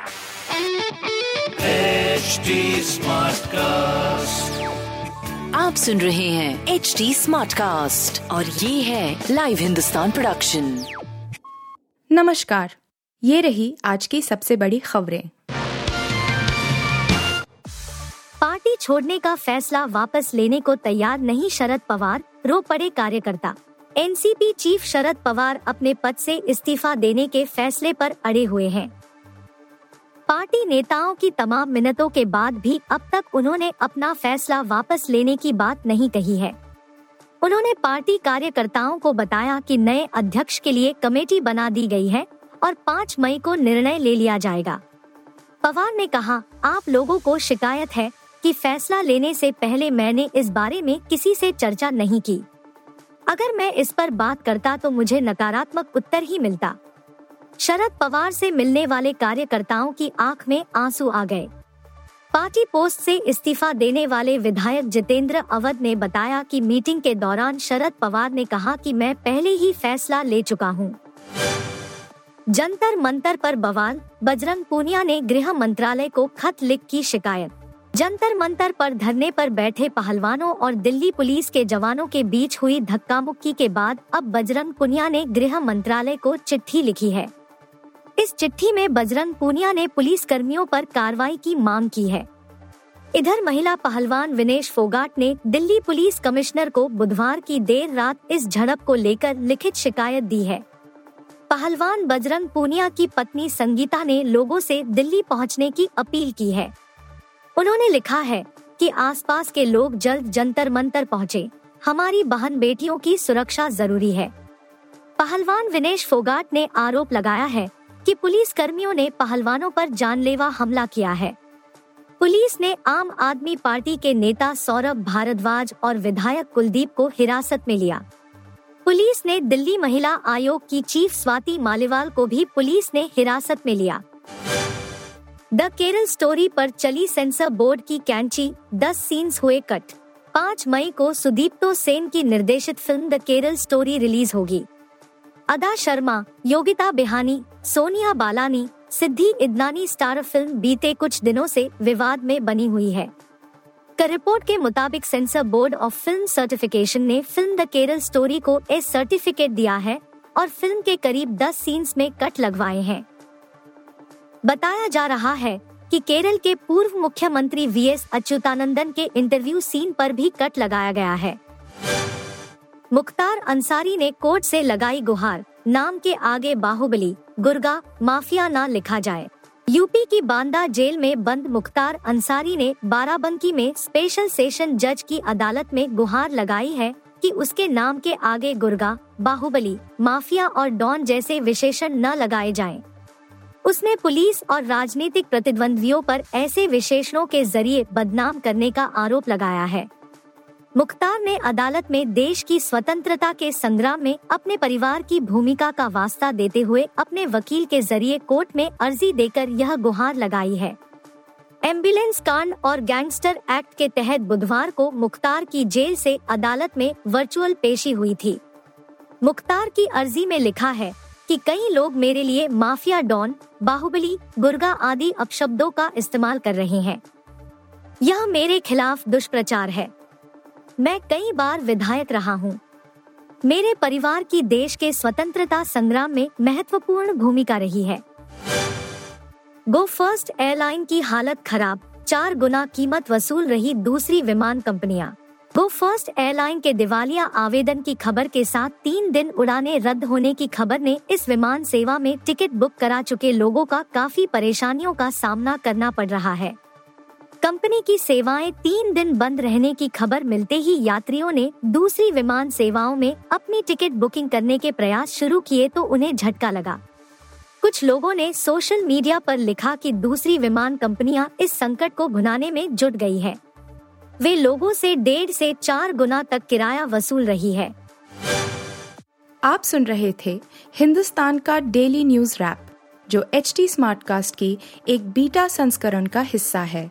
HD Smartcast. आप सुन रहे हैं एच डी स्मार्ट कास्ट और ये है लाइव हिंदुस्तान प्रोडक्शन नमस्कार। ये रही आज की सबसे बड़ी खबरें। पार्टी छोड़ने का फैसला वापस लेने को तैयार नहीं शरद पवार रो पड़े कार्यकर्ता। एनसीपी चीफ शरद पवार अपने पद से इस्तीफा देने के फैसले पर अड़े हुए हैं। पार्टी नेताओं की तमाम मिन्नतों के बाद भी अब तक उन्होंने अपना फैसला वापस लेने की बात नहीं कही है। उन्होंने पार्टी कार्यकर्ताओं को बताया कि नए अध्यक्ष के लिए कमेटी बना दी गई है और 5 मई को निर्णय ले लिया जाएगा। पवार ने कहा, आप लोगों को शिकायत है कि फैसला लेने से पहले मैंने इस बारे में किसी से चर्चा नहीं की। अगर मैं इस पर बात करता तो मुझे नकारात्मक उत्तर ही मिलता। शरद पवार से मिलने वाले कार्यकर्ताओं की आँख में आँसू आ गए। पार्टी पोस्ट से इस्तीफा देने वाले विधायक जितेंद्र अवध ने बताया कि मीटिंग के दौरान शरद पवार ने कहा कि मैं पहले ही फैसला ले चुका हूँ। जंतर मंतर पर बवाल, बजरंग पूनिया ने गृह मंत्रालय को खत लिख की शिकायत। जंतर मंतर पर धरने पर बैठे पहलवानों और दिल्ली पुलिस के जवानों के बीच हुई धक्का मुक्की के बाद अब बजरंग पुनिया ने गृह मंत्रालय को चिट्ठी लिखी है। इस चिट्ठी में बजरंग पूनिया ने पुलिस कर्मियों पर कार्रवाई की मांग की है। इधर महिला पहलवान विनेश फोगाट ने दिल्ली पुलिस कमिश्नर को बुधवार की देर रात इस झड़प को लेकर लिखित शिकायत दी है। पहलवान बजरंग पूनिया की पत्नी संगीता ने लोगों से दिल्ली पहुँचने की अपील की है। उन्होंने लिखा है कि आसपास के लोग जल्द जंतर मंतर पहुँचे। हमारी बहन बेटियों की सुरक्षा ज़रूरी है। पहलवान विनेश फोगाट ने आरोप लगाया है कि पुलिस कर्मियों ने पहलवानों पर जानलेवा हमला किया है। पुलिस ने आम आदमी पार्टी के नेता सौरभ भारद्वाज और विधायक कुलदीप को हिरासत में लिया। पुलिस ने दिल्ली महिला आयोग की चीफ स्वाति मालिवाल को भी पुलिस ने हिरासत में लिया। द केरल स्टोरी पर चली सेंसर बोर्ड की कैंची, दस सीन्स हुए कट। पाँच मई को सुदीप्तो सेन की निर्देशित film the Kerala story release होगी। अदा शर्मा, योगिता बिहानी, सोनिया बालानी, सिद्धि इदनानी स्टार फ़िल्म बीते कुछ दिनों से विवाद में बनी हुई है। रिपोर्ट के मुताबिक censor board of film certification ने फ़िल्म द केरल स्टोरी को ए सर्टिफिकेट दिया है और फ़िल्म के करीब 10 सीन्स में कट लगवाए हैं। बताया जा रहा है कि केरल के पूर्व मुख्यमंत्री वी एस अच्युतानंदन के इंटरव्यू सीन पर भी कट लगाया गया है। मुख्तार अंसारी ने कोर्ट से लगाई गुहार। नाम के आगे बाहुबली, गुर्गा, माफिया ना लिखा जाए। यूपी की बांदा जेल में बंद मुख्तार अंसारी ने बाराबंकी में स्पेशल सेशन जज की अदालत में गुहार लगाई है कि उसके नाम के आगे गुर्गा, बाहुबली, माफिया और डॉन जैसे विशेषण न लगाए जाएँ। उसने पुलिस और राजनीतिक प्रतिद्वंदियों पर ऐसे विशेषणों के ज़रिए बदनाम करने का आरोप लगाया है। मुख्तार ने अदालत में देश की स्वतंत्रता के संग्राम में अपने परिवार की भूमिका का वास्ता देते हुए अपने वकील के ज़रिए कोर्ट में अर्जी देकर यह गुहार लगाई है। एंबुलेंस कांड और गैंगस्टर एक्ट के तहत बुधवार को मुख्तार की जेल से अदालत में वर्चुअल पेशी हुई थी। मुख्तार की अर्जी में लिखा है कि कई लोग मेरे लिए माफिया डॉन, बाहुबली, गुर्गा आदि अपशब्दों का इस्तेमाल कर रहे हैं। यह मेरे खिलाफ दुष्प्रचार है। मैं कई बार विधायक रहा हूँ। मेरे परिवार की देश के स्वतंत्रता संग्राम में महत्वपूर्ण भूमिका रही है। गो फ़र्स्ट एयरलाइन की हालत खराब, चार गुना कीमत वसूल रही दूसरी विमान कंपनियाँ। गो फ़र्स्ट एयरलाइन के दिवालिया आवेदन की खबर के साथ तीन दिन उड़ाने रद्द होने की खबर ने इस विमान सेवा में टिकट बुक करा चुके लोगों का काफ़ी परेशानियों का सामना करना पड़ रहा है। कंपनी की सेवाएँ तीन दिन बंद रहने की खबर मिलते ही यात्रियों ने दूसरी विमान सेवाओं में अपनी टिकट बुकिंग करने के प्रयास शुरू किए तो उन्हें झटका लगा। कुछ लोगों ने सोशल मीडिया पर लिखा कि दूसरी विमान कंपनियाँ इस संकट को भुनाने में जुट गई है। वे लोगों से डेढ़ से चार गुना तक किराया वसूल रही है। आप सुन रहे थे हिंदुस्तान का डेली न्यूज़ रैप, जो एच टी स्मार्टकास्ट की एक बीटा संस्करण का हिस्सा है।